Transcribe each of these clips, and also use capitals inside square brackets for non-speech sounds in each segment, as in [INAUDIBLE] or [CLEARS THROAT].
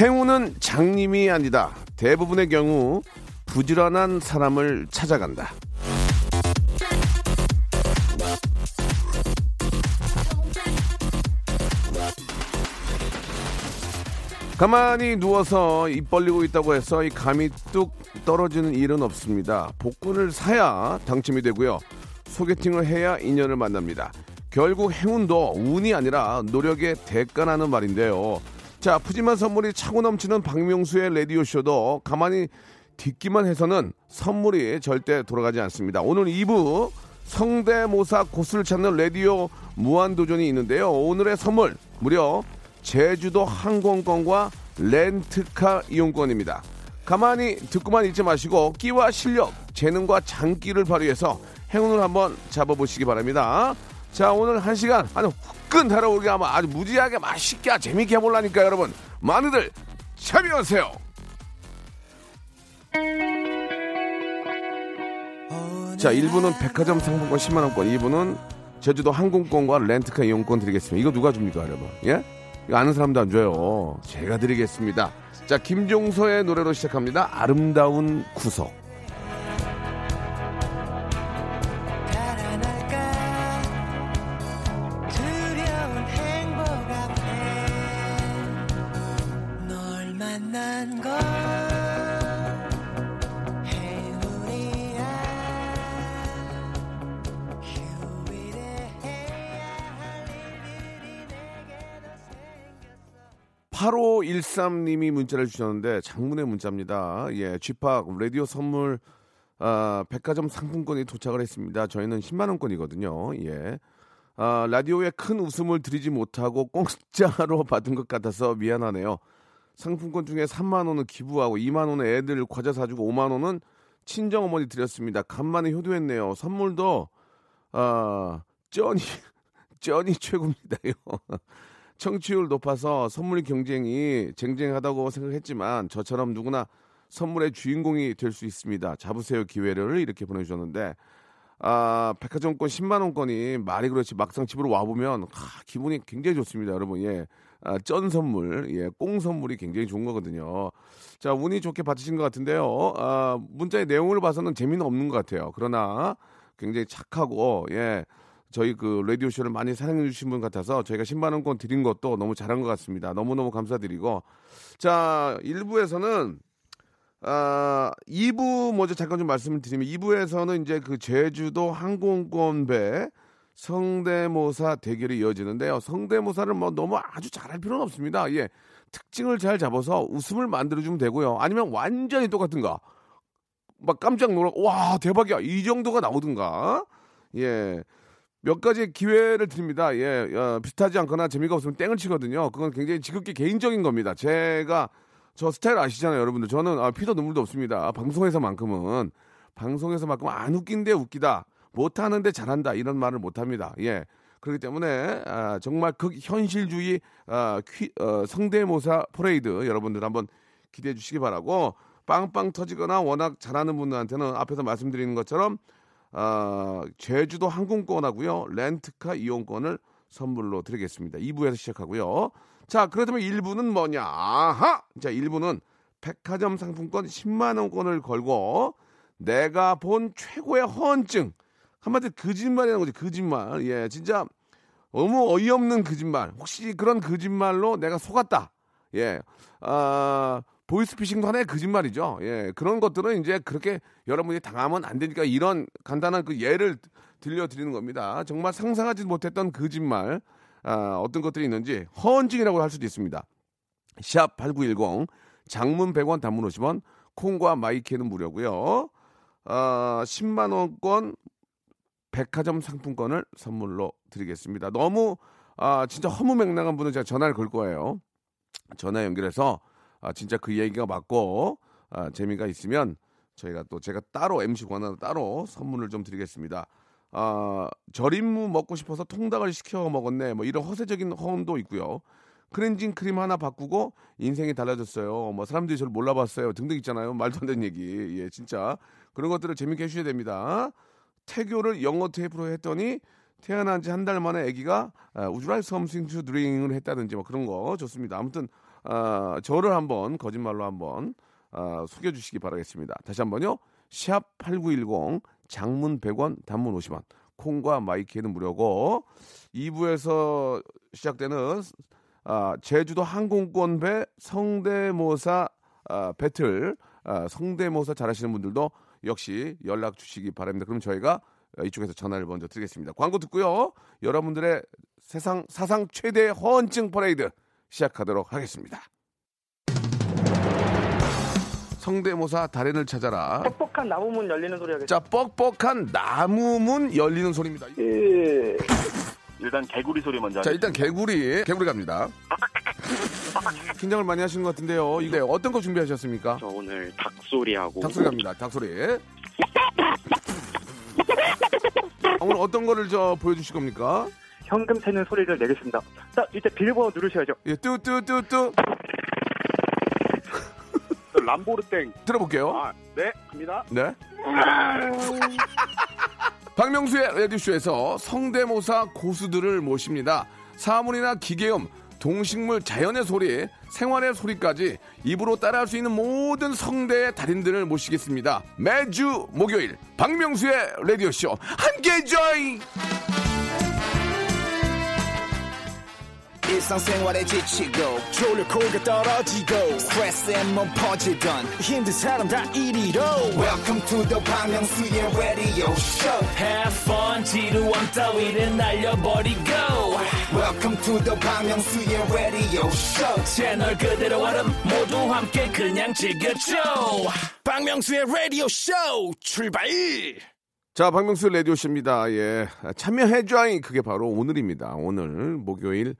행운은 장님이 아니다. 대부분의 경우 부지런한 사람을 찾아간다. 가만히 누워서 입 벌리고 있다고 해서 이 감이 뚝 떨어지는 일은 없습니다. 복권을 사야 당첨이 되고요. 소개팅을 해야 인연을 만납니다. 결국 행운도 운이 아니라 노력의 대가라는 말인데요. 자, 푸짐한 선물이 차고 넘치는 박명수의 라디오쇼도 가만히 듣기만 해서는 선물이 절대 돌아가지 않습니다. 오늘 2부 성대모사 고수를 찾는 라디오 무한도전이 있는데요. 오늘의 선물 무려 제주도 항공권과 렌트카 이용권입니다. 가만히 듣고만 있지 마시고 끼와 실력, 재능과 장기를 발휘해서 행운을 한번 잡아보시기 바랍니다. 자, 오늘 한 시간 아주 후끈 달아오게 하면 아주 무지하게 맛있게 재밌게 해보려니까 여러분 많이들 참여하세요. 자, 1부는 백화점 상품권 10만원권, 2부는 제주도 항공권과 렌트카 이용권 드리겠습니다. 이거 누가 줍니까, 여러분? 예? 이거 아는 사람도 안 줘요. 제가 드리겠습니다. 자, 김종서의 노래로 시작합니다. 아름다운 구속. 8513님이 문자를 주셨는데 장문의 문자입니다. 예, 쥐팍 라디오 선물 아, 백화점 상품권이 도착을 했습니다. 저희는 10만 원권이거든요. 예. 아, 라디오에 큰 웃음을 드리지 못하고 공짜로 [LAUGHS] 받은 것 같아서 미안하네요. 상품권 중에 3만 원은 기부하고 2만 원은 애들 과자 사주고 5만 원은 친정 어머니 드렸습니다. 간만에 효도했네요. 선물도 아, 쩌니 쩌니 [LAUGHS] 최고입니다요. 청취율 높아서 선물 경쟁이 쟁쟁하다고 생각했지만 저처럼 누구나 선물의 주인공이 될 수 있습니다. 잡으세요 기회를 이렇게 보내주셨는데 아 백화점권 10만 원권이 말이 그렇지 막상 집으로 와 보면 기분이 굉장히 좋습니다, 여러분. 예, 아, 쩐 선물, 예, 꽁 선물이 굉장히 좋은 거거든요. 자 운이 좋게 받으신 것 같은데요. 아, 문자의 내용을 봐서는 재미는 없는 것 같아요. 그러나 굉장히 착하고 예. 저희 그 라디오 쇼를 많이 사랑해 주신 분 같아서 저희가 10만 원권 드린 것도 너무 잘한 것 같습니다. 너무너무 감사드리고 자, 1부에서는 아, 2부 먼저 잠깐 좀 말씀을 드리면 2부에서는 이제 그 제주도 항공권배 성대모사 대결이 이어지는데요. 성대모사를 뭐 너무 아주 잘할 필요는 없습니다. 예. 특징을 잘 잡아서 웃음을 만들어 주면 되고요. 아니면 완전히 똑같은가. 막 깜짝 놀라 와, 대박이야. 이 정도가 나오든가. 예. 몇 가지 기회를 드립니다. 예, 어, 비슷하지 않거나 재미가 없으면 땡을 치거든요. 그건 굉장히 지극히 개인적인 겁니다. 제가 저 스타일 아시잖아요, 여러분들. 저는 아, 피도 눈물도 없습니다. 방송에서만큼은 방송에서만큼 안 웃긴데 웃기다, 못하는데 잘한다 이런 말을 못합니다. 예, 그렇기 때문에 아, 정말 극현실주의 아, 퀴, 어, 성대모사 퍼레이드 여러분들 한번 기대해 주시기 바라고 빵빵 터지거나 워낙 잘하는 분들한테는 앞에서 말씀드리는 것처럼 아, 제주도 항공권하고요. 렌트카 이용권을 선물로 드리겠습니다. 2부에서 시작하고요. 자, 그렇다면 1부는 뭐냐? 아하! 자, 1부는 백화점 상품권 10만 원권을 걸고 내가 본 최고의 허언증. 한마디로 거짓말이라는 거지. 거짓말. 예, 진짜 너무 어이없는 거짓말. 혹시 그런 거짓말로 내가 속았다. 예. 아, 보이스피싱도 하나의 거짓말이죠. 예, 그런 것들은 이제 그렇게 여러분이 당하면 안 되니까 이런 간단한 그 예를 들려드리는 겁니다. 정말 상상하지 못했던 거짓말, 아, 어떤 것들이 있는지 허언증이라고 할 수도 있습니다. 샵 8910, 장문 100원, 단문 50원, 콩과 마이키는 무료고요. 아, 10만 원권 백화점 상품권을 선물로 드리겠습니다. 너무 아, 진짜 허무맹랑한 분은 제가 전화를 걸 거예요. 전화 연결해서 아, 진짜 그 얘기가 맞고 아, 재미가 있으면 저희가 또 제가 따로 MC 권한으로 따로 선물을 좀 드리겠습니다. 아, 절임무 먹고 싶어서 통닭을 시켜 먹었네. 뭐 이런 허세적인 허언도 있고요. 크렌징 크림 하나 바꾸고 인생이 달라졌어요. 뭐 사람들이 저를 몰라봤어요. 등등 있잖아요. 말도 안 되는 얘기. 예, 진짜 그런 것들을 재밌게 해주셔야 됩니다. 태교를 영어 테이프로 했더니 태어난 지 한 달 만에 아기가 우주라이 something to drink을 했다든지 뭐 그런 거 좋습니다. 아무튼 아, 저를 한번 거짓말로 한번 아, 속여주시기 바라겠습니다. 다시 한번요. 샵 8910 장문 100원 단문 50원 콩과 마이키는 무료고 2부에서 시작되는 아, 제주도 항공권 배 성대모사 아, 배틀 아, 성대모사 잘하시는 분들도 역시 연락 주시기 바랍니다. 그럼 저희가 이쪽에서 전화를 먼저 드리겠습니다. 광고 듣고요. 여러분들의 세상 사상 최대 허언증 퍼레이드 시작하도록 하겠습니다. 성대모사 달인을 찾아라. 뻑뻑한 나무문 열리는 소리 하겠습니다. 자, 뻑뻑한 나무문 열리는 소리입니다. 일단 개구리 소리 먼저 자, 일단 개구리, 개구리 갑니다. 긴장을 많이 하시는 것 같은데요. 이게 어떤 거 준비하셨습니까? 저 오늘 닭소리하고 닭소리 갑니다. 닭소리. 아, 오늘 어떤 거를 저 보여주실 겁니까? 현금 세는 소리를 내겠습니다. 자, 이제 비밀번호 누르셔야죠. 예, 뚜뚜뚜뚜 람보르땡 들어볼게요. 아, 네 갑니다 네. 박명수의 라디오쇼에서 성대모사 고수들을 모십니다. 사물이나 기계음, 동식물, 자연의 소리, 생활의 소리까지 입으로 따라할 수 있는 모든 성대의 달인들을 모시겠습니다. 매주 목요일 박명수의 라디오쇼 함께 join! 지치고, 떨어지고, 퍼지던, welcome to the Bang radio show Have fun 지루함 따위를 날려버리고 welcome to the Bang Myung-soo's radio show 채널 그대로 얼음 모두 함께 그냥 즐겨줘 박명수의 라디오 쇼 출발 자, 박명수 라디오쇼입니다. 예. 참여해줘잉! 그게 바로 오늘입니다. 오늘 목요일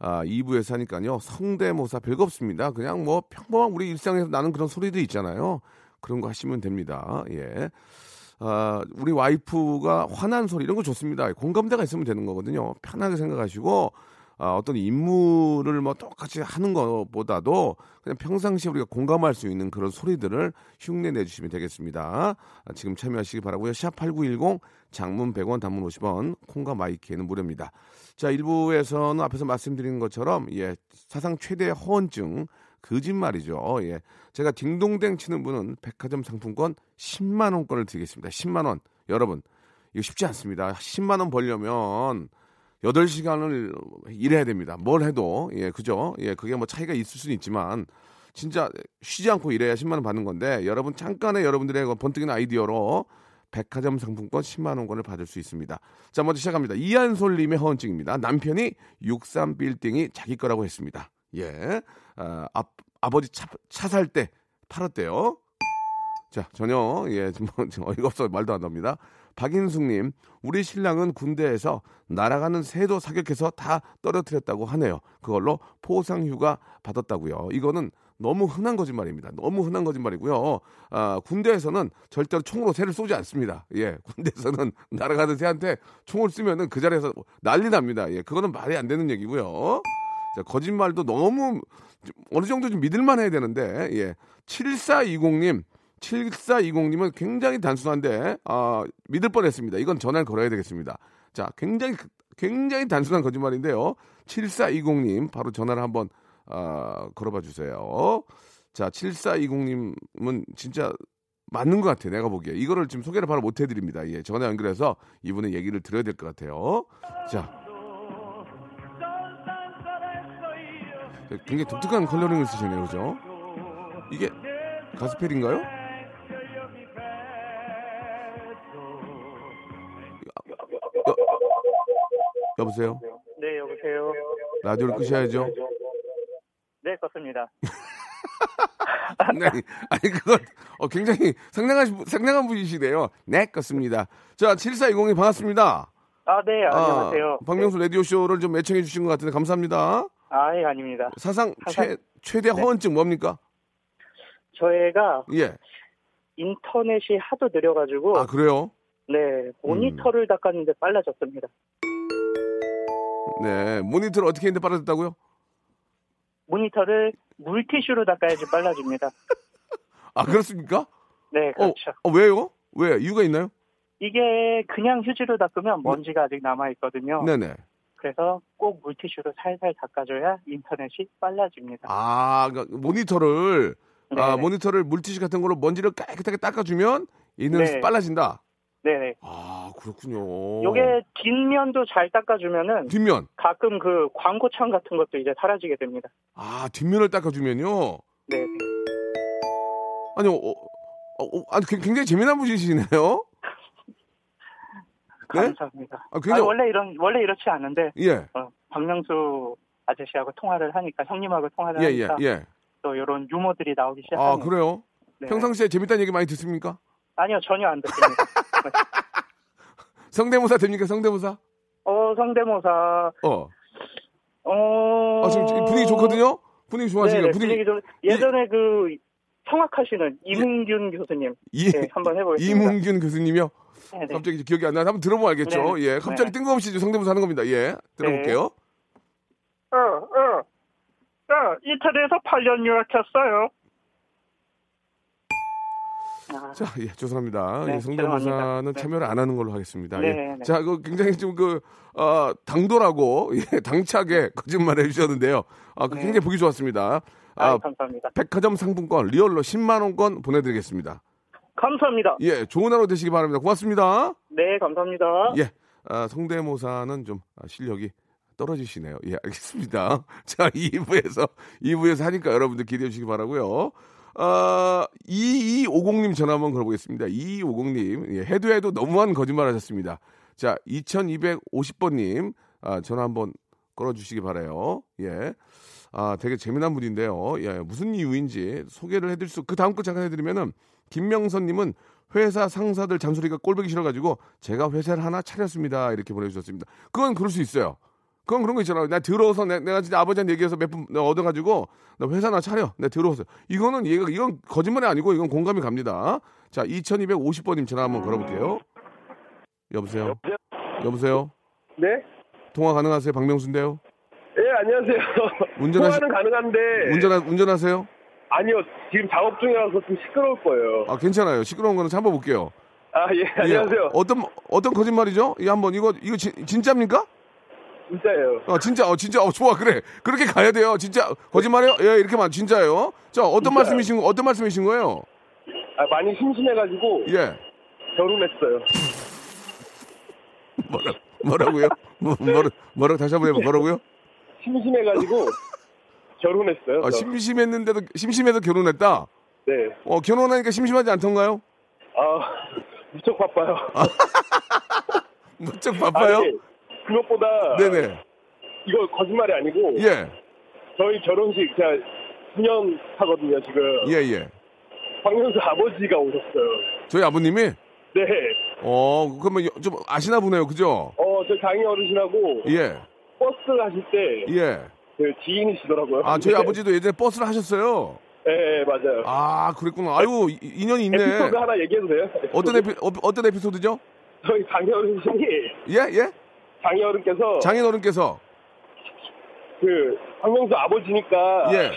아, 2부에서 하니까요. 성대모사 별거 없습니다. 그냥 뭐 평범한 우리 일상에서 나는 그런 소리들 있잖아요. 그런 거 하시면 됩니다. 예. 아, 우리 와이프가 화난 소리 이런 거 좋습니다. 공감대가 있으면 되는 거거든요. 편하게 생각하시고 아, 어떤 임무를 뭐 똑같이 하는 것보다도 그냥 평상시에 우리가 공감할 수 있는 그런 소리들을 흉내 내주시면 되겠습니다. 아, 지금 참여하시기 바라고요. 샵 8910 장문 100원 단문 50원 콩과 마이키에는 무료입니다. 자, 일부에서는 앞에서 말씀드린 것처럼 예, 사상 최대 허언증 거짓말이죠. 예. 제가 딩동댕 치는 분은 백화점 상품권 10만 원권을 드리겠습니다. 10만 원. 여러분, 이거 쉽지 않습니다. 10만 원 벌려면 8시간을 일해야 됩니다. 뭘 해도. 예, 그죠? 예, 그게 뭐 차이가 있을 수는 있지만 진짜 쉬지 않고 일해야 10만 원 받는 건데 여러분 잠깐의 여러분들의 그 번뜩이는 아이디어로 백화점 상품권 10만 원권을 받을 수 있습니다. 자, 먼저 시작합니다. 이한솔 님의 허언증입니다. 남편이 63 빌딩이 자기 거라고 했습니다. 예. 아, 아, 아버지 차, 차살때 팔았대요. 자, 전혀, 예, 좀, 좀 어이가 없어 말도 안 나옵니다. 박인숙님, 우리 신랑은 군대에서 날아가는 새도 사격해서 다 떨어뜨렸다고 하네요. 그걸로 포상 휴가 받았다고요. 이거는 너무 흔한 거짓말입니다. 너무 흔한 거짓말이고요. 아, 군대에서는 절대로 총으로 새를 쏘지 않습니다. 예, 군대에서는 [LAUGHS] 날아가는 새한테 총을 쏘면은 그 자리에서 난리 납니다. 예, 그거는 말이 안 되는 얘기고요. 자, 거짓말도 너무 좀 어느 정도 좀 믿을만 해야 되는데, 예. 7420님, 7420님은 굉장히 단순한데, 아, 믿을 뻔 했습니다. 이건 전화를 걸어야 되겠습니다. 자, 굉장히, 굉장히 단순한 거짓말인데요. 7420님, 바로 전화를 한번, 아, 걸어봐 주세요. 자, 7420님은 진짜 맞는 것 같아요. 내가 보기에. 이거를 지금 소개를 바로 못 해드립니다. 예, 전화 연결해서 이분의 얘기를 들어야 될 것 같아요. 자. 굉장히 독특한 컬러링을 쓰시네요, 그죠? 이게 가스펠인가요? 여보세요? 네, 여보세요. 라디오를 끄셔야죠. 네, 껐습니다. [LAUGHS] 네, 아니 그건 어, 굉장히 상냥한 상냥한 분이시네요. 네, 그렇습니다. 자, 7420님 반갑습니다. 아, 네, 안녕하세요. 아, 박명수 라디오 쇼를 좀 애청해 주신 것 같은데 감사합니다. 아 예 아닙니다. 사상 최, 항상- 최대 네. 허언증 뭡니까? 저희가 예. 인터넷이 하도 느려가지고 아, 그래요? 네 모니터를 닦았는데 빨라졌습니다. 네. 모니터를 어떻게 했는데 빨아졌다고요? 모니터를 물티슈로 닦아야지 빨라집니다. [LAUGHS] 아, 그렇습니까? 네 그렇죠. 어, 왜요? 왜? 이유가 있나요? 이게 그냥 휴지로 닦으면 먼지가 아직 남아 있거든요. 네네. 그래서 꼭 물티슈로 살살 닦아줘야 인터넷이 빨라집니다. 아, 그러니까 모니터를 아, 네. 모니터를 물티슈 같은 걸로 먼지를 깨끗하게 닦아주면 이는 네. 빨라진다. 네네. 아, 그렇군요. 요게 뒷면도 잘 닦아주면은 뒷면. 가끔 그 광고창 같은 것도 이제 사라지게 됩니다. 아, 뒷면을 닦아주면요. 네. 아니, 어, 어, 어, 아니, 굉- 굉장히 재미난 분이시네요. [LAUGHS] 네? 감사합니다. 아, 굉장히- 아, 원래 이런 원래 이렇지 않은데 예. 어, 박명수 아저씨하고 통화를 하니까 형님하고 통화를 예, 예, 하니까 예. 또 이런 유머들이 나오기 아, 시작하네요. 그래요? 네. 평상시에 재밌다는 얘기 많이 듣습니까? 아니요 전혀 안 듣습니다. [LAUGHS] 성대모사 됩니까? 성대모사? 어 성대모사 어. 어 아, 지금 분위기 좋거든요? 분위기 좋아하시니까 네네, 분위기. 분위기 좀 예전에 그 성악하시는 이문균 교수님 이, 네, 한번 해보겠습니다. 이문균 교수님이요? 네네. 갑자기 기억이 안 나서 한번 들어보면 알겠죠? 네. 예. 갑자기 네. 뜬금없이 성대모사 하는 겁니다. 예. 들어볼게요. 어, 어. 어, 이태리에서 8년 유학했어요. 아, 자, 예, 죄송합니다. 네, 이 성대모사는. 네. 참여를 안 하는 걸로 하겠습니다. 네, 예. 네, 네. 자, 그 굉장히 좀 그, 어, 당돌하고, [LAUGHS] 예, 당차게 거짓말 해주셨는데요. 아, 그 네. 굉장히 보기 좋았습니다. 아, 아, 감사합니다. 백화점 상품권 리얼로 10만원권 보내드리겠습니다. 감사합니다. 예, 좋은 하루 되시기 바랍니다. 고맙습니다. 네, 감사합니다. 예, 아, 성대모사는 좀 아, 실력이 떨어지시네요. 예, 알겠습니다. [LAUGHS] 자, 2부에서, 2부에서 하니까 여러분들 기대해 주시기 바라고요 아, 2250님 전화 한번 걸어보겠습니다. 2250님. 예, 해도 해도 너무한 거짓말 하셨습니다. 자, 2250번님, 아, 전화 한번 걸어주시기 바래요 예. 아, 되게 재미난 분인데요. 예, 무슨 이유인지 소개를 해드릴 수, 그 다음 거 잠깐 해드리면은, 김명선님은 회사 상사들 잔소리가 꼴보기 싫어가지고 제가 회사를 하나 차렸습니다. 이렇게 보내주셨습니다. 그건 그럴 수 있어요. 그건 그런 거 있잖아요. 내가 들어서 내, 가 진짜 아버지한테 얘기해서 몇푼 얻어가지고 나 회사 하나 차려. 내가 들어서 이거는 얘가 이건 거짓말이 아니고 이건 공감이 갑니다. 자, 2250번님 전화 한번 걸어볼게요. 여보세요. 여보세요. 네? 통화 가능하세요? 박명수인데요. 예, 안녕하세요. 운전하시- 통화는 가능한데. 운전하, 운전하세요? 아니요, 지금 작업 중이라서 좀 시끄러울 거예요. 아, 괜찮아요. 시끄러운 거는 참아볼게요. 아, 예, 안녕하세요. 예, 어떤 어떤 거짓말이죠? 이 한번 이거 이거 진, 진짜입니까? 진짜예요. 어 진짜 어 진짜 어 좋아 그래 그렇게 가야 돼요 진짜 거짓말이요? 예 이렇게만 진짜예요. 자 어떤 진짜요. 말씀이신 어떤 말씀이신 거예요? 아, 많이 심심해가지고 예 결혼했어요. [LAUGHS] 뭐라 뭐라고요? 뭐, 뭐라 뭐라 다시 한번 해봐 뭐라고요? 심심해가지고 [LAUGHS] 결혼했어요. 아, 저. 심심했는데도 심심해서 결혼했다. 네. 어 결혼하니까 심심하지 않던가요? 아, 무척 바빠요. [LAUGHS] 무척 바빠요. 아니, 그것보다 네네 이거 거짓말이 아니고 예 저희 결혼식 제가 9년 하거든요, 지금. 예, 예. 박명수 아버지가 오셨어요. 저희 아버님이 네. 어 그러면 여- 좀 아시나 보네요, 그죠? 어, 저희 장인 어르신하고 예 버스 가실 때 예. 그 지인이시더라고요. 아 저희 네. 아버지도 예전에 버스를 하셨어요. 네, 맞아요. 아 그랬구나. 아유 이- 인연이 있네. 에피소드 하나 얘기해도 돼요? 어떤 에피 어, 어떤 에피소드죠? 저희 장인 어르신이 예 예. 장인 어른께서 장인어른께서 그 박명수 아버지니까 예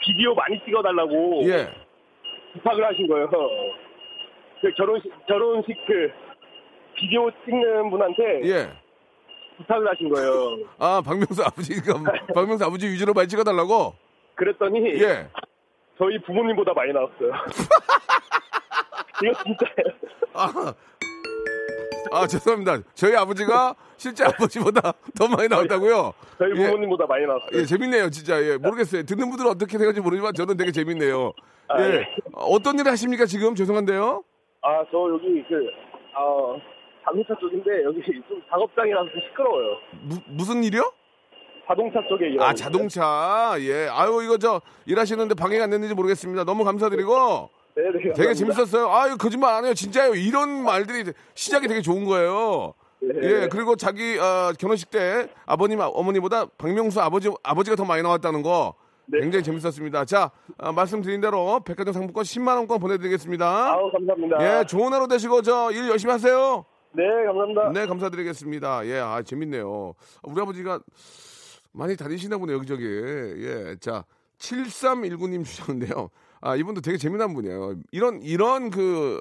비디오 많이 찍어달라고 예. 부탁을 하신 거예요. 그 결혼식 결혼식 그 비디오 찍는 분한테 예. 부탁을 하신 거예요. 아 박명수 아버지가 박명수 아버지 위주로 많이 찍어달라고. 그랬더니 예. 저희 부모님보다 많이 나왔어요. [LAUGHS] 이거 진짜예요. 아. 아 죄송합니다. 저희 아버지가 실제 아버지보다 [LAUGHS] 더 많이 나왔다고요. 저희 예. 부모님보다 많이 나왔어요. 예, 재밌네요, 진짜. 예, 모르겠어요. 듣는 분들은 어떻게 생각할지 모르지만 저는 되게 재밌네요. 아, 예. 예. 어떤 일을 하십니까, 지금? 죄송한데요. 아, 저 여기 그, 어, 자동차 쪽인데 여기 좀 작업장이라서 좀 시끄러워요. 무, 무슨 일이요? 자동차 쪽에 일하고 아. 자동차. 예. 아유, 이거 저 일하시는데 방해가 안 됐는지 모르겠습니다. 너무 감사드리고 네 네. 되게. 재밌었어요. 아유, 거짓말 안 해요. 진짜요. 이런 말들이 시작이 되게 좋은 거예요. 예, 그리고 자기 어, 결혼식 때 아버님, 아- 어머니보다 박명수 아버지, 아버지가 더 많이 나왔다는 거 굉장히 재밌었습니다. 자, 어, 말씀드린 대로 백화점 상품권 10만원권 보내드리겠습니다. 아우, 감사합니다. 예, 좋은 하루 되시고 저 일 열심히 하세요. 네, 감사합니다. 네, 감사드리겠습니다. 예, 아, 재밌네요. 우리 아버지가 많이 다니시나 보네요, 여기저기. 예, 자, 7319님 주셨는데요. 아, 이분도 되게 재미난 분이에요. 이런, 이런 그,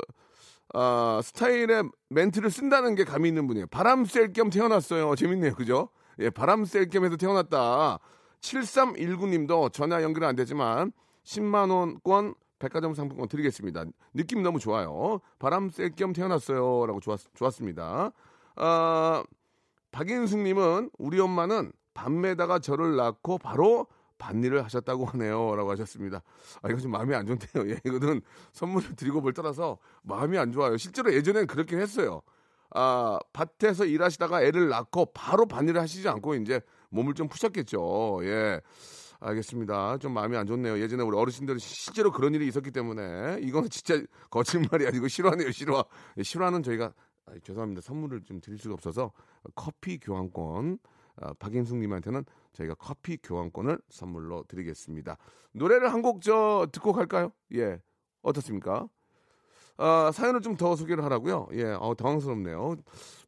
아, 스타일의 멘트를 쓴다는 게 감이 있는 분이에요. 바람 쐴 겸 태어났어요. 재밌네요. 그죠? 예, 바람 쐴 겸 해서 태어났다. 7319님도 전화 연결은 안 되지만 10만원권 백화점 상품권 드리겠습니다. 느낌 너무 좋아요. 바람 쐴 겸 태어났어요. 라고 좋았, 좋았습니다. 아, 박인숙님은 우리 엄마는 밤매다가 저를 낳고 바로 반일을 하셨다고 하네요. 라고 하셨습니다. 아, 이거 좀 마음이 안 좋네요. 예, 이거는 선물을 드리고 뭘 떠나서 마음이 안 좋아요. 실제로 예전엔 그렇긴 했어요. 아, 밭에서 일하시다가 애를 낳고 바로 반일을 하시지 않고 이제 몸을 좀 푸셨겠죠. 예. 알겠습니다. 좀 마음이 안 좋네요. 예전에 우리 어르신들은 실제로 그런 일이 있었기 때문에 이거는 진짜 거짓말이 아니고 실화네요, 실화. 예, 실화는 저희가 아, 죄송합니다. 선물을 좀 드릴 수가 없어서 커피 교환권 아, 박인숙님한테는 저희가 커피 교환권을 선물로 드리겠습니다. 노래를 한 곡 저 듣고 갈까요? 예, 어떻습니까? 아, 사연을 좀 더 소개를 하라고요. 예, 어, 당황스럽네요.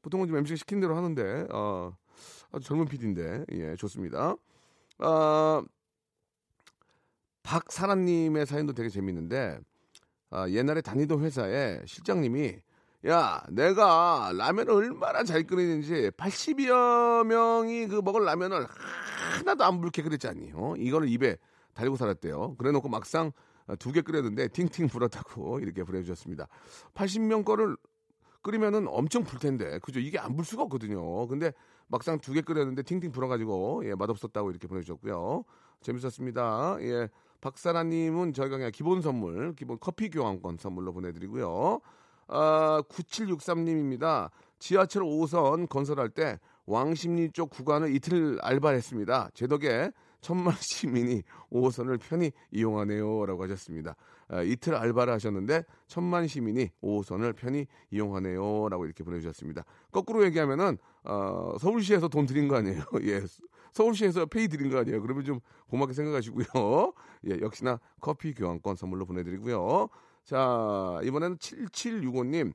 보통은 좀 MC가 시킨 대로 하는데 어, 아주 젊은 PD인데 예, 좋습니다. 아, 박사라님의 사연도 되게 재밌는데 아, 옛날에 다니던 회사에 실장님이 야 내가 라면을 얼마나 잘 끓이는지 80여 명이 그 먹을 라면을 하나도 안 불게 그랬잖니. 어? 이거를 입에 달고 살았대요. 그래 놓고 막상 두 개 끓였는데 팅팅 불었다고 [LAUGHS] 이렇게 보내주셨습니다. 80명 거를 끓이면은 엄청 불 텐데. 그죠? 이게 안 불 수가 없거든요. 근데 막상 두 개 끓였는데 팅팅 불어가지고 예 맛없었다고 이렇게 보내주셨고요. 재밌었습니다. 예 박사라님은 저희가 그냥 기본 선물 기본 커피 교환권 선물로 보내드리고요 아 9763님입니다 지하철 5선 건설할 때 왕십리 쪽 구간을 이틀 알바했습니다 제 덕에 천만 시민이 5호선을 편히 이용하네요라고 하셨습니다. 아, 이틀 알바를 하셨는데 천만 시민이 5호선을 편히 이용하네요라고 이렇게 보내주셨습니다. 거꾸로 얘기하면은 어, 서울시에서 돈 드린 거 아니에요? [LAUGHS] 예, 서울시에서 페이 드린 거 아니에요? 그러면 좀 고맙게 생각하시고요. [LAUGHS] 예, 역시나 커피 교환권 선물로 보내드리고요. 자 이번에는 7765님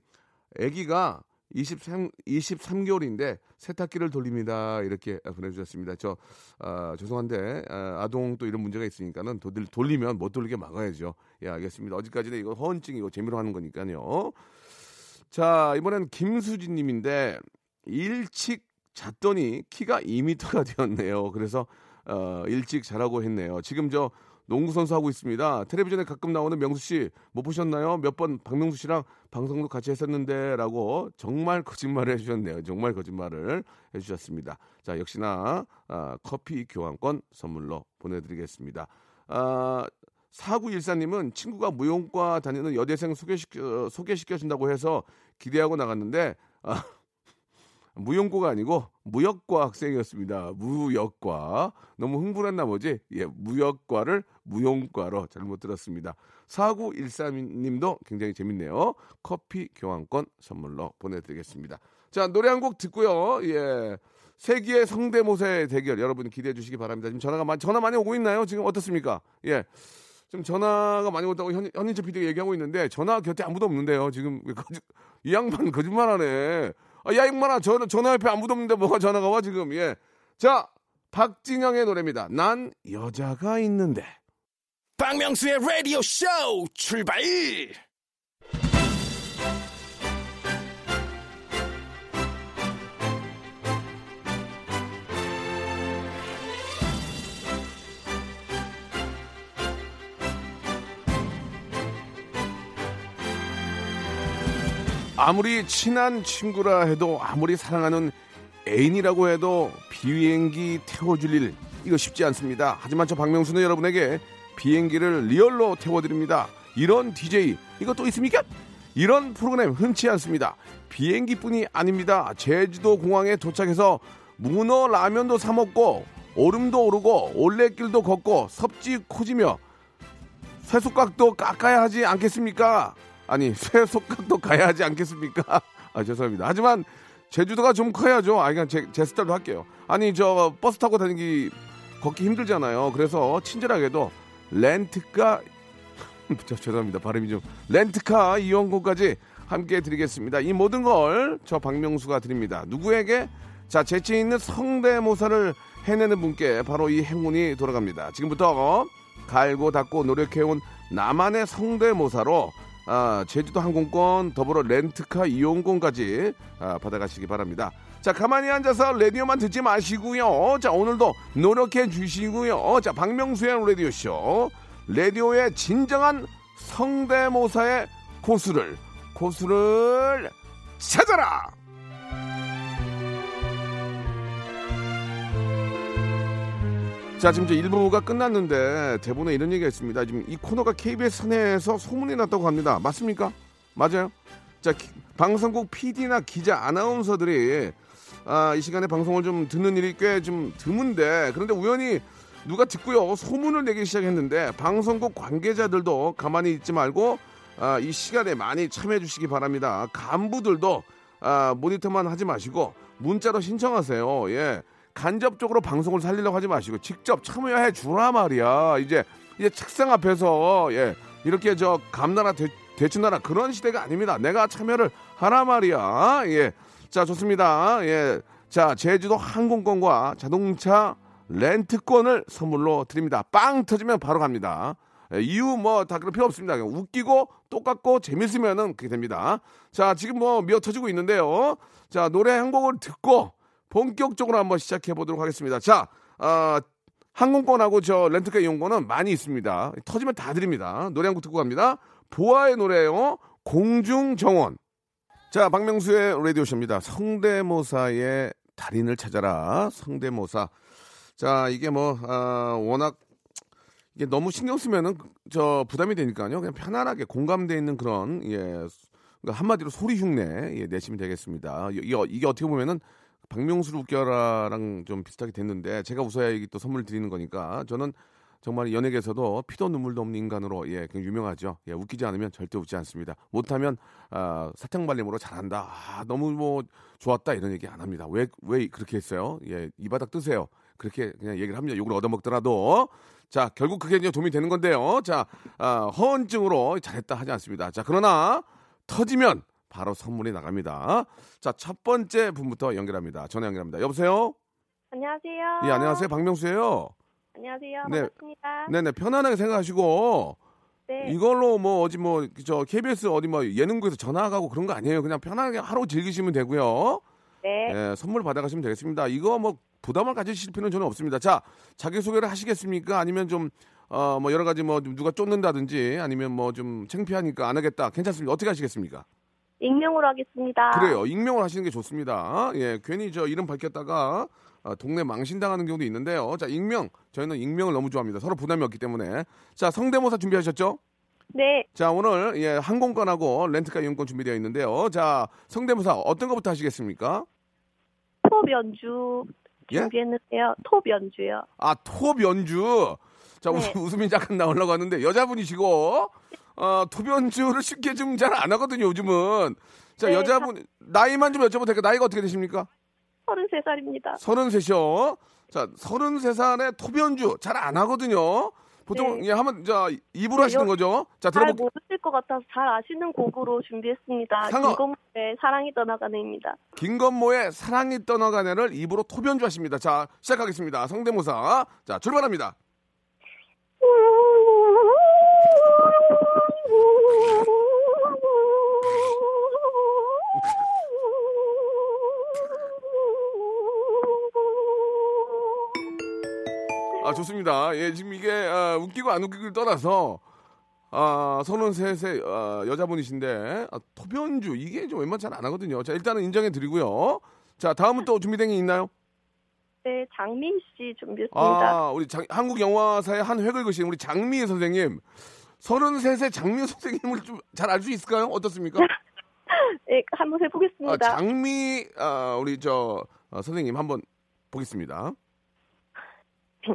아기가 23, 23개월인데 세탁기를 돌립니다. 이렇게 보내주셨습니다. 저, 아, 죄송한데, 아, 아동 또 이런 문제가 있으니까는 돌, 돌리면 못 돌리게 막아야죠. 예, 알겠습니다. 어디까지는 이거 허언증이고 재미로 하는 거니까요. 자, 이번엔 김수진 님인데, 일찍 잤더니 키가 2m가 [LAUGHS] 되었네요. 그래서, 어, 일찍 자라고 했네요. 지금 저, 농구 선수 하고 있습니다. 텔레비전에 가끔 나오는 명수 씨 못 보셨나요? 몇 번 박명수 씨랑 방송도 같이 했었는데라고 정말 거짓말을 해주셨네요. 정말 거짓말을 해주셨습니다. 자 역시나 아, 커피 교환권 선물로 보내드리겠습니다. 아, 4914님은 친구가 무용과 다니는 여대생 소개시켜, 소개시켜준다고 해서 기대하고 나갔는데 아, 무용고가 아니고 무역과 학생이었습니다. 무역과 너무 흥분한 나머지 예, 무역과를 무용과로 잘못 들었습니다. 4913님도 굉장히 재밌네요. 커피 교환권 선물로 보내드리겠습니다. 자 노래 한 곡 듣고요. 예. 세기의 성대모사의 대결 여러분 기대해 주시기 바랍니다. 지금 전화가 많이 전화 많이 오고 있나요? 지금 어떻습니까? 예. 지금 전화가 많이 온다고 현, 현인철 PD가 얘기하고 있는데 전화 곁에 아무도 없는데요. 지금 이 양반 거짓말하네. 아, 야 임마나 전화 전화 옆에 아무도 없는데 뭐가 전화가 와 지금 예. 자 박진영의 노래입니다. 난 여자가 있는데. 박명수의 라디오 쇼 출발! 아무리 친한 친구라 해도 아무리 사랑하는 애인이라고 해도 비행기 태워줄 일 이거 쉽지 않습니다. 하지만 저 박명수는 여러분에게 비행기를 리얼로 태워드립니다. 이런 DJ 이거 또 있습니까? 이런 프로그램 흔치 않습니다. 비행기뿐이 아닙니다. 제주도 공항에 도착해서 문어 라면도 사 먹고 오름도 오르고 올레길도 걷고 섭지 코지며 쇠속각도 깎아야 하지 않겠습니까? 아니 [LAUGHS] 쇠속각도 가야 하지 않겠습니까? [LAUGHS] 아 죄송합니다. 하지만 제주도가 좀 커야죠. 아, 그냥 제, 제 스타일로 할게요. 아니, 저, 버스 타고 다니기, 걷기 힘들잖아요. 그래서 친절하게도 렌트카, [LAUGHS] 저, 죄송합니다. 발음이 좀. 렌트카 이용권까지 함께 드리겠습니다. 이 모든 걸 저 박명수가 드립니다. 누구에게? 자, 재치 있는 성대모사를 해내는 분께 바로 이 행운이 돌아갑니다. 지금부터 갈고 닦고 노력해온 나만의 성대모사로 아, 제주도 항공권 더불어 렌트카 이용권까지 아, 받아가시기 바랍니다. 자 가만히 앉아서 라디오만 듣지 마시고요. 자 오늘도 노력해 주시고요. 자 박명수의 라디오 쇼 라디오의 진정한 성대모사의 고수를 고수를 찾아라. 자, 지금 이제 1부가 끝났는데 대본에 이런 얘기가 있습니다. 지금 이 코너가 KBS 내에서 소문이 났다고 합니다. 맞습니까? 맞아요? 자, 기- 방송국 PD나 기자, 아나운서들이 아, 이 시간에 방송을 좀 듣는 일이 꽤 좀 드문데 그런데 우연히 누가 듣고요 소문을 내기 시작했는데 방송국 관계자들도 가만히 있지 말고 아, 이 시간에 많이 참여해 주시기 바랍니다. 간부들도 아, 모니터만 하지 마시고 문자로 신청하세요. 예. 간접적으로 방송을 살리려고 하지 마시고 직접 참여해 주라 말이야. 이제 이제 책상 앞에서 예 이렇게 저 감나라 대, 대추나라 그런 시대가 아닙니다. 내가 참여를 하라 말이야. 예. 자 좋습니다. 예. 자 제주도 항공권과 자동차 렌트권을 선물로 드립니다. 빵 터지면 바로 갑니다. 예, 이유 뭐 다 그럴 필요 없습니다. 웃기고 똑같고 재밌으면은 그게 됩니다. 자 지금 뭐 미어 터지고 있는데요. 자 노래 한 곡을 듣고 본격적으로 한번 시작해 보도록 하겠습니다. 자, 어, 항공권하고 저 렌트카 이용권은 많이 있습니다. 터지면 다 드립니다. 노래 한 곡 듣고 갑니다. 보아의 노래요. 공중정원. 자, 박명수의 라디오쇼입니다. 성대모사의 달인을 찾아라. 성대모사. 자, 이게 뭐, 아, 워낙 이게 너무 신경 쓰면은 저 부담이 되니까요. 그냥 편안하게 공감돼 있는 그런 예 그러니까 한마디로 소리 흉내 예, 내시면 되겠습니다. 이게, 이게 어떻게 보면은 박명수를 웃겨라랑 좀 비슷하게 됐는데 제가 웃어야 이게 또 선물 드리는 거니까 저는 정말 연예계에서도 피도 눈물도 없는 인간으로 예, 굉장히 유명하죠. 예, 웃기지 않으면 절대 웃지 않습니다. 못하면 아, 사탕 발림으로 잘한다. 아, 너무 뭐 좋았다 이런 얘기 안 합니다. 왜 왜 그렇게 했어요? 예, 이 바닥 뜨세요. 그렇게 그냥 얘기를 합니다. 욕을 얻어먹더라도 자 결국 그게 이제 도움이 되는 건데요. 자 아, 허언증으로 잘했다 하지 않습니다. 자 그러나 터지면 바로 선물이 나갑니다. 자 첫 번째 분부터 연결합니다. 전화 연결합니다. 여보세요. 안녕하세요. 예 안녕하세요 박명수예요. 안녕하세요. 네. 반갑습니다. 네네 편안하게 생각하시고 네. 이걸로 뭐 어디 뭐 저 KBS 어디 뭐 예능국에서 전화 가고 그런 거 아니에요. 그냥 편하게 하루 즐기시면 되고요. 네. 예, 선물 받아가시면 되겠습니다. 이거 뭐 부담을 가지실 필요는 저는 없습니다. 자, 자기 소개를 하시겠습니까? 아니면 좀 어, 뭐 여러 가지 뭐 누가 쫓는다든지 아니면 뭐 좀 창피하니까 안 하겠다. 괜찮습니다. 어떻게 하시겠습니까? 익명으로 하겠습니다. 그래요. 익명을 하시는 게 좋습니다. 예, 괜히 저 이름 밝혔다가 아, 동네 망신당하는 경우도 있는데요. 자, 익명. 저희는 익명을 너무 좋아합니다. 서로 부담이 없기 때문에. 자, 성대모사 준비하셨죠? 네. 자, 오늘 예, 항공권하고 렌트카 이용권 준비되어 있는데요. 자, 성대모사 어떤 것부터 하시겠습니까? 톱 연주 예? 준비했는데요. 톱 연주요. 아, 톱 연주. 자, 네. 웃음, [LAUGHS] 웃음이 잠깐 나오려고 하는데 여자분이시고 어, 톱 연주를 쉽게 좀 잘 안 하거든요, 요즘은. 자, 네, 여자분 나이만 좀 여쭤봐도 될까요? 나이가 어떻게 되십니까? 33살입니다. 33이요. 자, 33살에 톱 연주 잘 안 하거든요. 보통 네. 예, 하면 자, 입으로 네, 하시는 여- 거죠? 자, 잘 들어볼게요. 모르실 것 같아서 잘 아시는 곡으로 준비했습니다. 상어. 김건모의 사랑이 떠나가네입니다. 김건모의 사랑이 떠나가네를 입으로 톱 연주하십니다. 자, 시작하겠습니다. 성대모사. 자, 출발합니다. 아, 좋습니다. 예, 지금 이게 아, 웃기고 안 웃기고를 떠나서 아, 서른 셋의 아, 여자분이신데 아, 토변주 이게 좀 웬만 잘안 하거든요. 자, 일단은 인정해 드리고요. 자, 다음은 또 준비된 게 있나요? 네, 장민 씨 준비했습니다. 아, 우리 장- 한국 영화사의 한 획을 그신 우리 장미 선생님. 서른 셋의 장미 [LAUGHS] 선생님을 좀 잘 알 수 있을까요? 어떻습니까? [LAUGHS] 네, 한번 해보겠습니다. 아, 장미 아, 우리 저 어, 선생님 한번 보겠습니다. [LAUGHS]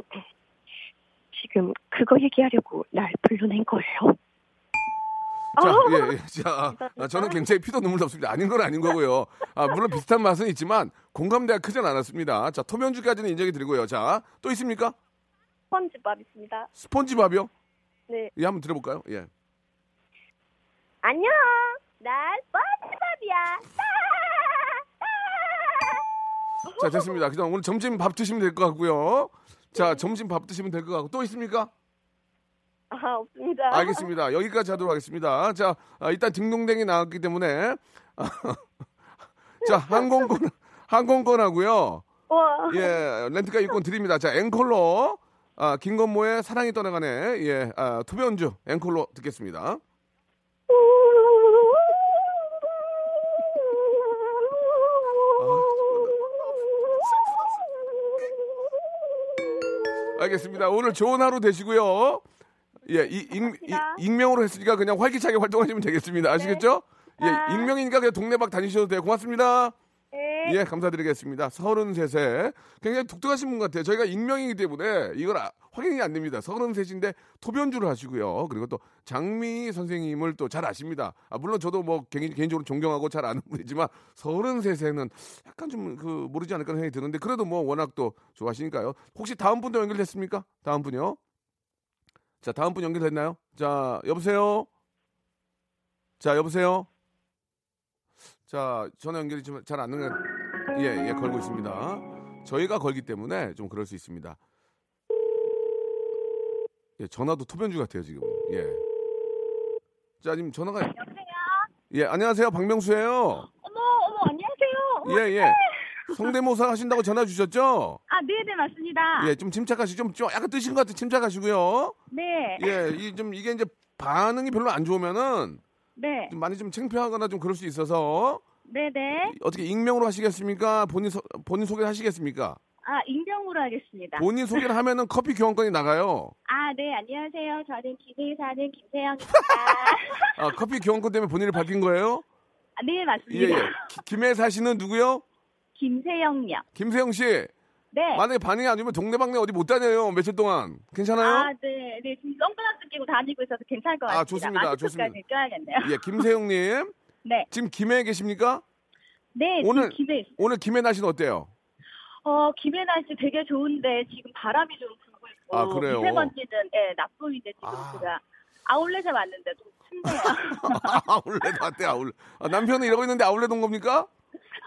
지금 그거 얘기하려고 날 불러낸 거예요. 자, 예, 예. 자, 아, 저는 굉장히 피도 눈물도 없습니다. 아닌 건 아닌 거고요. 아, 물론 비슷한 맛은 있지만 공감대가 크진 않았습니다. 자, 토면주까지는 인정이 드리고요. 자, 또 있습니까? 스펀지밥 있습니다. 스폰지밥이요? 네. 예, 한번 들어볼까요? 예. 안녕. 난 스펀지밥이야. 자, 됐습니다. 그냥 오늘 점심 밥 드시면 될 것 같고요. 자, 점심 밥 드시면 될 것 같고 또 있습니까? 아, 없습니다. 알겠습니다. 여기까지 하도록 하겠습니다. 자, 아, 일단 딩동댕이 나왔기 때문에 [LAUGHS] 자, [LAUGHS] 항공권 항공권하고요. 와. 예, 렌트카 이권 드립니다. 자, 앵콜로 아, 김건모의 사랑이 떠나가네. 예, 아, 투변주 앵콜로 듣겠습니다. 알겠습니다. 오늘 좋은 하루 되시고요. 예, 이, 익. 익명으로 했으니까 그냥 활기차게 활동하시면 되겠습니다. 아시겠죠? 예, 아. 익명이니까 그냥 동네박 다니셔도 돼요. 고맙습니다. 네. 예, 감사드리겠습니다. 33세. 굉장히 독특하신 분 같아요. 저희가 익명이기 때문에 이걸 아- 확인이 안 됩니다. 33인데 토변주를 하시고요. 그리고 또 장미 선생님을 또 잘 아십니다. 아, 물론 저도 뭐 개인, 개인적으로 존경하고 잘 아는 분이지만 33세는 약간 좀 그 모르지 않을까 생각이 드는데 그래도 뭐 워낙 또 좋아하시니까요. 혹시 다음 분도 연결됐습니까? 다음 분이요. 자, 다음 분 연결됐나요? 자, 여보세요? 자, 여보세요? 자, 전화 연결이 좀 잘 안 되는 예, 예, 걸고 있습니다. 저희가 걸기 때문에 좀 그럴 수 있습니다. 예, 전화도 토변주 같아요, 지금. 예. 자, 지금 전화가 여보세요? 예, 안녕하세요. 박명수예요. 어머, 어머, 안녕하세요. 예, 예. 성대모사 하신다고 전화 주셨죠? 아, 네 네, 맞습니다. 예, 좀 침착하시 좀, 좀 약간 뜨신 것 같아. 침착하시고요. 네. 예, 이 좀 이게 이제 반응이 별로 안 좋으면은 네. 좀 많이 좀 창피하거나 좀 그럴 수 있어서 네네. 어떻게 익명으로 하시겠습니까? 본인 소, 본인 소개를 하시겠습니까? 아, 익명으로 하겠습니다. 본인 소개를 하면은 커피 교환권이 나가요. 아, 네, 안녕하세요. 저는 기내에 사는 김세영입니다. [LAUGHS] 아, 커피 교환권 때문에 본인을 밝힌 거예요? 아, 네, 예, 맞습니다. 예. 기- 김해 사시는 누구요? 김세영요. 김세영 씨. 네. 만약에 반응이 안 좋으면 동네방네 어디 못 다녀요. 며칠 동안. 괜찮아요? 아, 네, 네. 지금 선글라스 끼고 다니고 있어서 괜찮을 것 아, 같습니다. 좋습니다. 좋습니다. 껴야겠네요. 예, 김세영 님. [LAUGHS] 네. 지금 김해에 계십니까? 네, 오늘- 김해, 있- 오늘 김해 날씨는 어때요? 어, 김해 날씨 되게 좋은데 지금 바람이 좀 불고 있고. 아, 그래요? 미세먼지는, 예, 나쁨인데 지금 아. 제가 아울렛에 왔는데 좀 춥네요. [LAUGHS] 아울렛 왔대, 아울렛. 아, 남편은 이러고 있는데 아울렛 온 겁니까?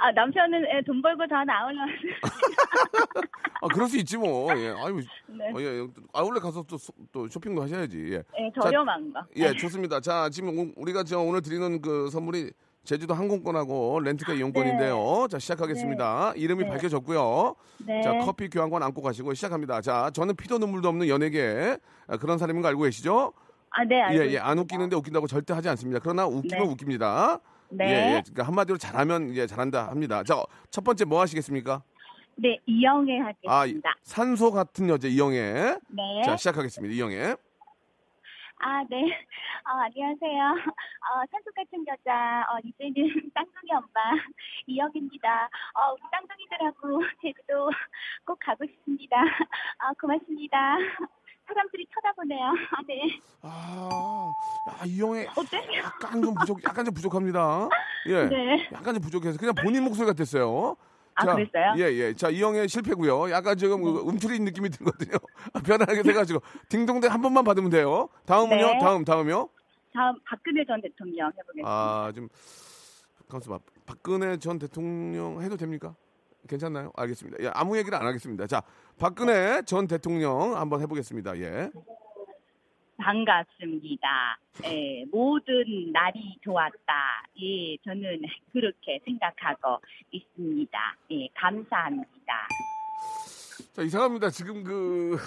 아, 남편은 예, 돈 벌고 아울렛 왔어요. [LAUGHS] 아, 그럴 수 있지 뭐. 예. 아유, 네. 어, 예. 아울렛 가서 또, 소- 또 쇼핑도 하셔야지. 예. 예, 저렴한 거. 예, 좋습니다. 자, 지금 우- 우리가 저 오늘 드리는 그 선물이 제주도 항공권하고 렌트카 이용권인데요. 자, 시작하겠습니다. 이름이 네. 밝혀졌고요. 네. 자, 커피 교환권 안고 가시고 시작합니다. 자, 저는 피도 눈물도 없는 연예계 아, 그런 사람인 거 알고 계시죠? 아, 네, 알고 예, 예, 안. 웃기는데 웃긴다고 절대 하지 않습니다. 그러나 웃기면 네. 웃깁니다. 네. 예, 예. 그러니까 한마디로 잘하면 이제 잘한다 합니다. 자, 첫 번째 뭐 하시겠습니까? 네, 이영애 아, 하겠습니다. 산소 같은 여자 이영애. 네. 자, 시작하겠습니다. 이영애. 아, 네. 어, 안녕하세요. 어, 산소 같은 여자, 어, 이제는 [LAUGHS] 쌍둥이 엄마, 이영입니다. 어, 우리 쌍둥이들하고 [LAUGHS] 제주도 꼭 가고 싶습니다. 아, 고맙습니다. 사람들이 쳐다보네요. 아, [LAUGHS] 네. 아, 야, 이영애 어때요? 약간 좀 부족, 약간 좀 부족합니다. 예. 네. 약간 좀 부족해서 그냥 본인 목소리 같았어요. 아, 그랬어요? 예, 예. 자, 이영애 실패고요. 약간 지금 그 음투리 느낌이 들거든요. [LAUGHS] 편안하게 돼가지고 딩동댕 한 번만 받으면 돼요. 다음은요? 네. 다음, 다음이요? 다음 박근혜 전 대통령 해보겠습니다. 아, 좀 봐. 박근혜 전 대통령 해도 됩니까? 괜찮나요? 알겠습니다. 예, 아무 얘기를 안 하겠습니다. 자, 박근혜 전 대통령 한번 해보겠습니다. 예. 반갑습니다. 예, 모든 날이 좋았다. 예, 저는 그렇게 생각하고 있습니다. 예, 감사합니다. 자, 이상합니다. 지금 그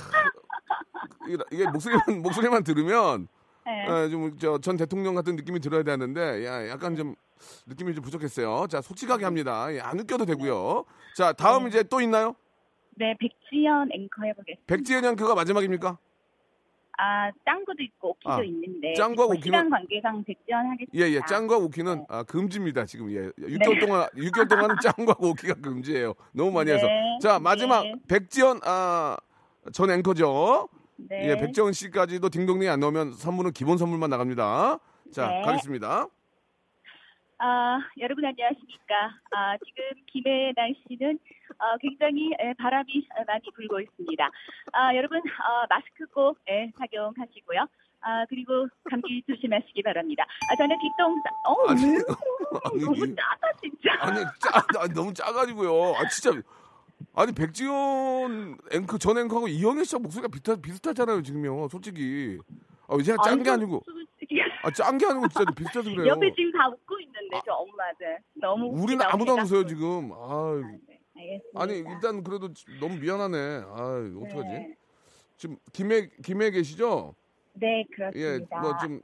이게- 목소리만 목소리만 들으면 예. 예, 좀저 전 대통령 같은 느낌이 들어야 되는데 야, 약간 좀 느낌이 좀 부족했어요. 자, 솔직하게 합니다. 예, 안 웃겨도 되고요. 자, 다음 이제 또 있나요? 네, 백지연 앵커 해보겠습니다. 백지연 양크가 마지막입니까? 아, 짱구도 있고 오키도 아, 있는데 짱구와 뭐 오키는- 시간 관계상 백지연 하겠습니다. 예, 예. 짱과 오키는 아, 금지입니다. 지금 예. 6개월 동안 6개월 동안은 [LAUGHS] 짱과 오키가 금지예요. 너무 많이 해서. 네, 자, 마지막 네. 백지연 아, 전 앵커죠. 네. 예, 백지연 씨까지도 딩동댕이 안 넣으면 선물은 기본 선물만 나갑니다. 자, 네. 가겠습니다. 아, 여러분 안녕하십니까. 아, 지금 김해 날씨는 어, 굉장히 에, 바람이 어, 많이 불고 있습니다. 아, 여러분 어, 마스크 꼭 예, 착용하시고요. 아, 그리고 감기 조심하시기 바랍니다. 아, 저는 뒷동 어, 아니, 왜? [LAUGHS] 아니, 너무 이- 작아 진짜. 아니, 짜, 아니, 너무 짜가지고요. 아, 진짜. 아니, 백지원 앵커, 전 앵커하고 이영애 씨랑 목소리가 비슷하, 비슷하잖아요, 지금요. 솔직히. 아, 제가 짠게 아이고, 아니고. 아, 짠 게 아니고 진짜 비슷해서 그래요. 옆에 지금 다 웃고 있는데 저 엄마들 너무 우리는 아무도 안. 웃어요, 지금. 아 네, 알겠습니다. 아니, 일단 그래도 너무 미안하네. 아 어떡하지? 네, 지금 김해, 김해 계시죠? 네 예, 그렇습니다. 뭐좀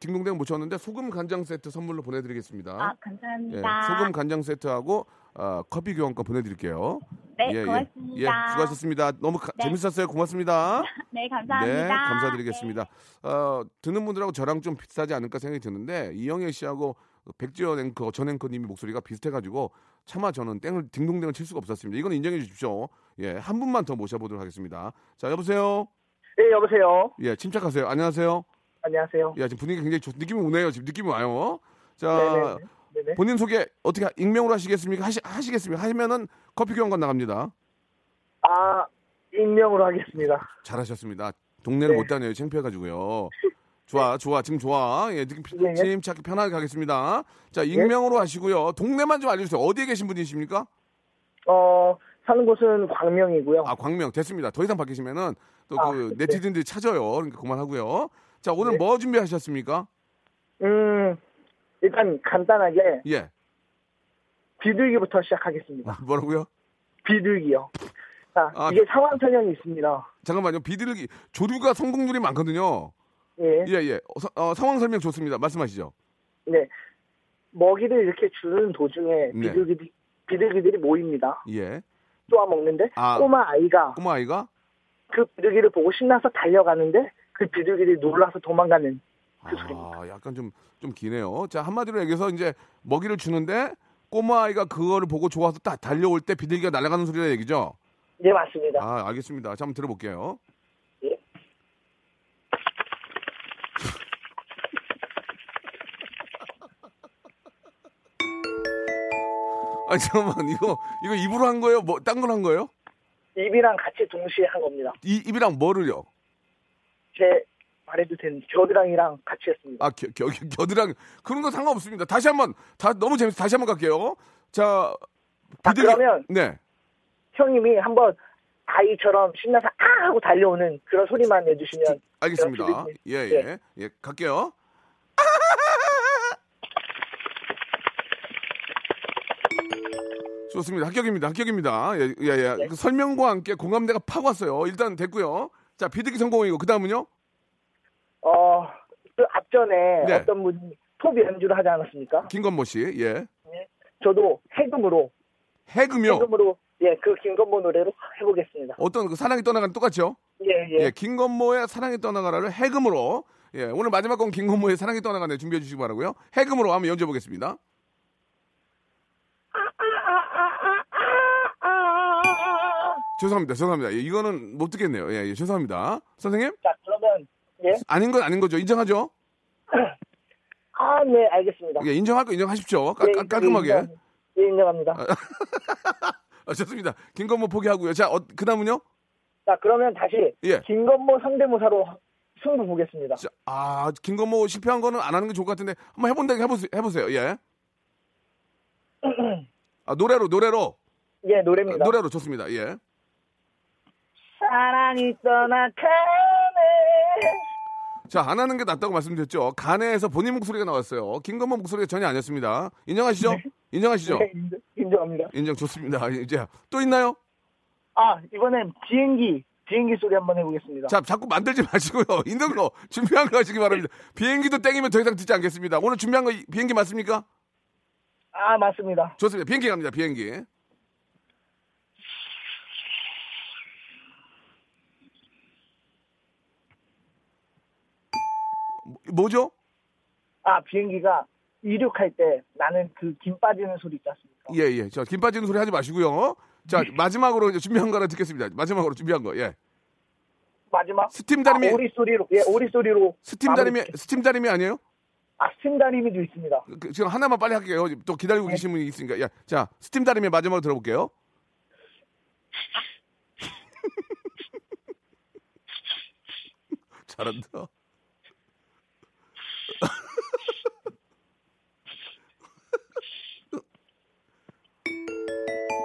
딩동댕 못 쳤는데 소금 간장 세트 선물로 보내드리겠습니다. 아 예, 감사합니다. 소금 간장 세트하고 아, 커피 교환권 보내드릴게요. 네 예, 예. 고맙습니다. 예, 수고하셨습니다. 너무 가- 네. 재밌었어요. 고맙습니다. [LAUGHS] 네 감사합니다. 네, 감사드리겠습니다. 어, 듣는 분들하고 저랑 좀 비슷하지 않을까 생각이 드는데 이영애 씨하고 백지연 앵커, 전 앵커님이 목소리가 비슷해가지고 차마 저는 땡을 딩동댕을 칠 수가 없었습니다. 이건 인정해 주십시오. 예, 한 분만 더 모셔보도록 하겠습니다. 자, 여보세요. 네, 여보세요. 예, 침착하세요. 안녕하세요. 안녕하세요. 야, 지금 분위기 굉장히 좋, 느낌이 오네요. 지금 느낌이 와요. 자, 네네. 네 네. 본인 소개 어떻게 익명으로 하시겠습니까? 하시, 하시겠습니까? 하시면은 커피 교환권 나갑니다. 아, 익명으로 하겠습니다. 잘하셨습니다. 동네를 네. 못 다녀요. 창피해가지고요. 좋아, 좋아. 지금 좋아. 예, 지금. 침착 편하게 가겠습니다. 자, 익명으로 하시고요. 동네만 좀 알려주세요. 어디에 계신 분이십니까? 어, 사는 곳은 광명이고요. 아, 광명. 됐습니다. 더 이상 바뀌시면은 또 아, 그 네. 네티즌들이 찾아요. 그러니까 그만하고요. 자, 오늘 네. 뭐 준비하셨습니까? 음, 일단 간단하게 예. 비둘기부터 시작하겠습니다. 아, [LAUGHS] 뭐라고요? 비둘기요. 자, 아, 이게 상황 설명이 있습니다. 잠깐만요. 비둘기 조류가 성공률이 많거든요. 예, 예, 예. 어, 서- 어, 상황 설명 좋습니다. 말씀하시죠. 네. 먹이를 이렇게 주는 도중에 네. 비둘기들이, 비둘기들이 모입니다. 예. 쏘아 먹는데 아. 꼬마 아이가 꼬마 아이가 그 비둘기를 보고 신나서 달려가는데 그 비둘기들이 놀라서 도망가는 그 소리입니다. 아, 약간 좀, 좀 기네요. 자, 한마디로 얘기해서 이제 먹이를 주는데 꼬마아이가 그거를 보고 좋아서 딱 달려올 때 비둘기가 날아가는 소리라 얘기죠? 네, 맞습니다. 아, 알겠습니다. 자, 한번 들어볼게요. 예. [LAUGHS] 아니, 잠깐만, 이거, 이거 입으로 한 거예요? 뭐, 딴 걸 한 거예요? 입이랑 같이 동시에 한 겁니다. 이, 입이랑 뭐를요? 제 말해도 되는 겨드랑이랑 같이 했습니다. 아, 겨, 겨, 겨- 겨드랑이. 그런 거 상관없습니다. 다시 한 번, 다, 너무 재밌어. 다시 한 번 갈게요. 자, 자, 비둘기. 그러면 네. 형님이 한번 아이처럼 신나서 아 하고 달려오는 그런 소리만 내주시면 알겠습니다. 예, 예. 예. 예, 갈게요. [LAUGHS] 좋습니다. 합격입니다. 합격입니다. 예, 예, 예. 네. 그 설명과 함께 공감대가 팍 왔어요. 일단 됐고요. 자, 비둘기 성공이고, 그 다음은요? 어, 그 앞전에 네. 어떤 분이 톱 연주를 하지 않았습니까? 김건모 씨. 예. 저도 해금으로 해금요. 해금으로 예 그 김건모 노래로 해보겠습니다. 어떤 그 사랑이 떠나가는 똑같죠? 예 예. 예, 김건모의 사랑이 떠나가라를 해금으로. 예, 오늘 마지막 건 김건모의 사랑이 떠나가네 준비해 주시기 바라고요. 해금으로 한번 연주해 보겠습니다. 죄송합니다. 죄송합니다. 예, 이거는 못 듣겠네요. 예, 예, 죄송합니다. 선생님? 자 예. 아닌 건 아닌 거죠. 인정하죠? [CLEARS THROAT] 아 네 알겠습니다. 예, 인정할 거 인정하십시오. 깔, 예, 깔- 깔끔하게. 예, 인정, 예 인정합니다. 아, [LAUGHS] 좋습니다. 김건모 포기하고요. 자, 어, 그 다음은요? 자 그러면 다시 예. 김건모 성대모사로 승부 보겠습니다. 자, 아, 김건모 실패한 거는 안 하는 게 좋을 것 같은데 한번 해본다 해보세요. 해보세요. 예. [CLEARS THROAT] 아, 노래로, 노래로. 예 노래입니다. 노래로 좋습니다. 예. 사랑이 떠나가네. 자, 안 하는 게 낫다고 말씀드렸죠. 간에서 본인 목소리가 나왔어요. 김건모 목소리가 전혀 아니었습니다. 인정하시죠? 인정하시죠? 네, 인정, 인정합니다. 인정 좋습니다. 이제 또 있나요? 아 이번엔 비행기 비행기 소리 한번 해보겠습니다. 자, 자꾸 만들지 마시고요. [LAUGHS] 있는 거 준비한 거 하시기 바랍니다. 비행기도 땡이면 더 이상 듣지 않겠습니다. 오늘 준비한 거 이- 비행기 맞습니까? 아 맞습니다. 좋습니다. 비행기 갑니다. 비행기. 뭐- 뭐죠? 아 비행기가 이륙할 때 나는 그 김 빠지는 소리 있지 않습니까? 예, 예. 저, 김 빠지는 소리 하지 마시고요. 자, 마지막으로 이제 준비한 거 하나 듣겠습니다. 마지막으로 준비한 거, 예. 마지막 스팀 다리미, 아, 오리 소리로 예 오리 소리로 스팀 다리미, 스팀 다리미 아니에요? 아, 스팀 다리미도 있습니다. 그, 지금 하나만 빨리 할게요. 또 기다리고 계신 분이 있으니까. 야, 자, 스팀 다리미 마지막으로 들어볼게요. [LAUGHS] 잘한다.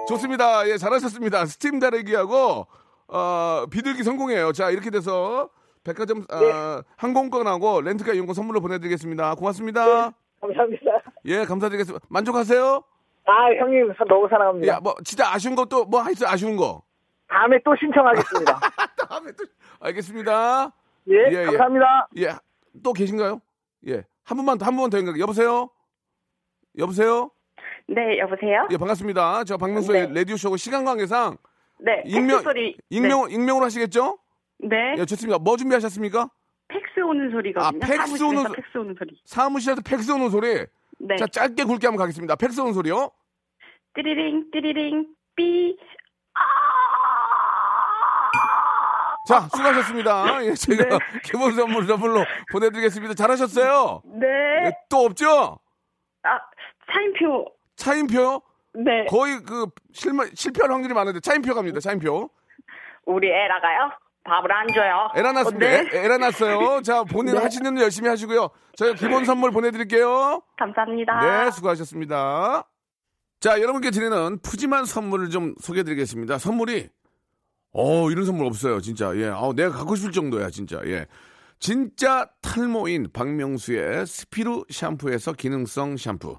좋습니다. 예, 잘하셨습니다. 스팀 다리기하고 어, 비둘기 성공이에요. 자, 이렇게 돼서 백화점 아, 항공권하고 렌트카 이용권 선물로 보내드리겠습니다. 고맙습니다. 감사합니다. 예, 감사드리겠습니다. 만족하세요? 아, 형님 사- 너무 사랑합니다. 야, 뭐 진짜 아쉬운 거 또 뭐 있어요? 아쉬운 거? 다음에 또 신청하겠습니다. [LAUGHS] 다음에 또 알겠습니다. 예, 예, 예. 감사합니다. 예, 또 계신가요? 예, 한 분만 더한 분만 더 연결. 여보세요? 여보세요? 네, 여보세요? 예, 반갑습니다. 저 박명수의 네. 라디오 쇼고 시간 관계상 네, 익명 소리. 익명 익명으로 하시겠죠? 네, 예, 네. 좋습니다. 뭐 준비하셨습니까? 팩스 오는 소리거든요. 아, 팩스 사무실에서 오는 소- 팩스 오는 소리. 사무실에서 팩스 오는 소리. 네. 자, 짧게 굵게 한번 가겠습니다. 팩스 오는 소리요. 띠리링, 띠리링, 삐. 자, 수고하셨습니다. 예, 제가 네. [LAUGHS] 기본 선물 선물로 보내드리겠습니다. 잘하셨어요. 네. 예, 또 없죠? 아, 차인표. 차인표? 네. 거의 그 실마, 실패할 확률이 많은데 차인표 갑니다. 차인표. 우리 에러가요? 밥을 안 줘요. 에러 났습니다. 어, 네. 에, 에러 났어요. 자, 본인 네. 하시는 일 열심히 하시고요. 저희가 기본 선물 보내드릴게요. 감사합니다. 네, 수고하셨습니다. 자, 여러분께 드리는 푸짐한 선물을 좀 소개해드리겠습니다. 선물이, 어, 이런 선물 없어요, 진짜. 예, 아, 내가 갖고 싶을 정도야, 진짜. 예. 진짜 탈모인 박명수의 스피루 샴푸에서 기능성 샴푸.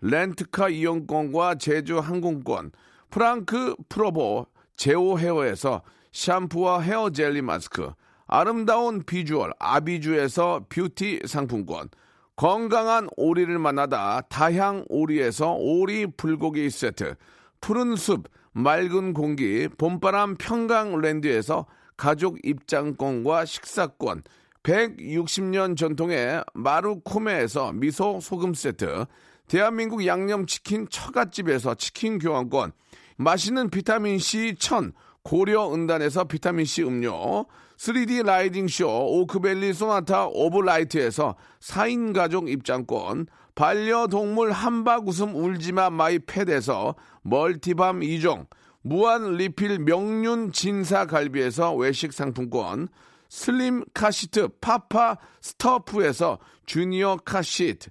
렌트카 이용권과 제주 항공권. 프랑크 프로보 제오 헤어에서 샴푸와 헤어 젤리 마스크. 아름다운 비주얼 아비주에서 뷰티 상품권. 건강한 오리를 만나다 다향 오리에서 오리 불고기 세트. 푸른 숲, 맑은 공기, 봄바람 평강랜드에서 가족 입장권과 식사권, 160년 전통의 마루코메에서 미소 소금 세트, 대한민국 양념치킨 처갓집에서 치킨 교환권, 맛있는 비타민C 천 고려은단에서 비타민C 음료, 3D 라이딩쇼 오크밸리 소나타 오브라이트에서 4인 가족 입장권, 반려동물 함박 웃음 울지마 마이 펫에서 멀티밤 2종, 무한 리필 명륜 진사 갈비에서 외식 상품권, 슬림 카시트 파파 스터프에서 주니어 카시트,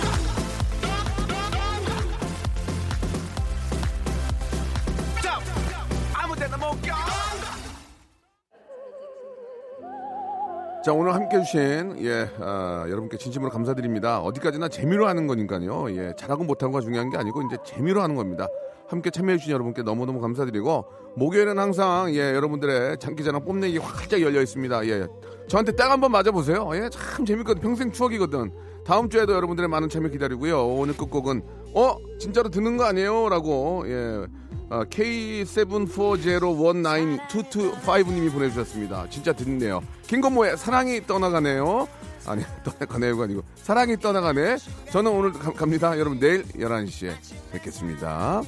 자, 오늘 함께 해주신, 예, 아, 여러분께 진심으로 감사드립니다. 어디까지나 재미로 하는 거니까요. 예, 잘하고 못하고가 중요한 게 아니고, 이제 재미로 하는 겁니다. 함께 참여해주신 여러분께 너무너무 감사드리고, 목요일은 항상, 예, 여러분들의 장기자랑 뽐내기 활짝 열려 있습니다. 예, 저한테 딱 한번 맞아보세요. 예, 참 재밌거든. 평생 추억이거든. 다음 주에도 여러분들의 많은 참여 기다리고요. 오늘 끝곡은, 어? 진짜로 듣는 거 아니에요? 라고, 예. 아, K74019225님이 보내주셨습니다. 진짜 듣네요. 김건모의 사랑이 떠나가네요. 아니, [LAUGHS] 떠나가네요가 아니고, 사랑이 떠나가네. 저는 오늘 가- 갑니다. 여러분, 내일 11시에 뵙겠습니다.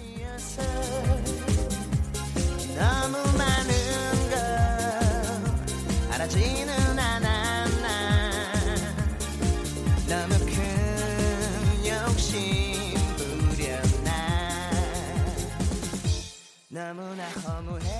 너무 많은 걸 알아지 너무나 허무해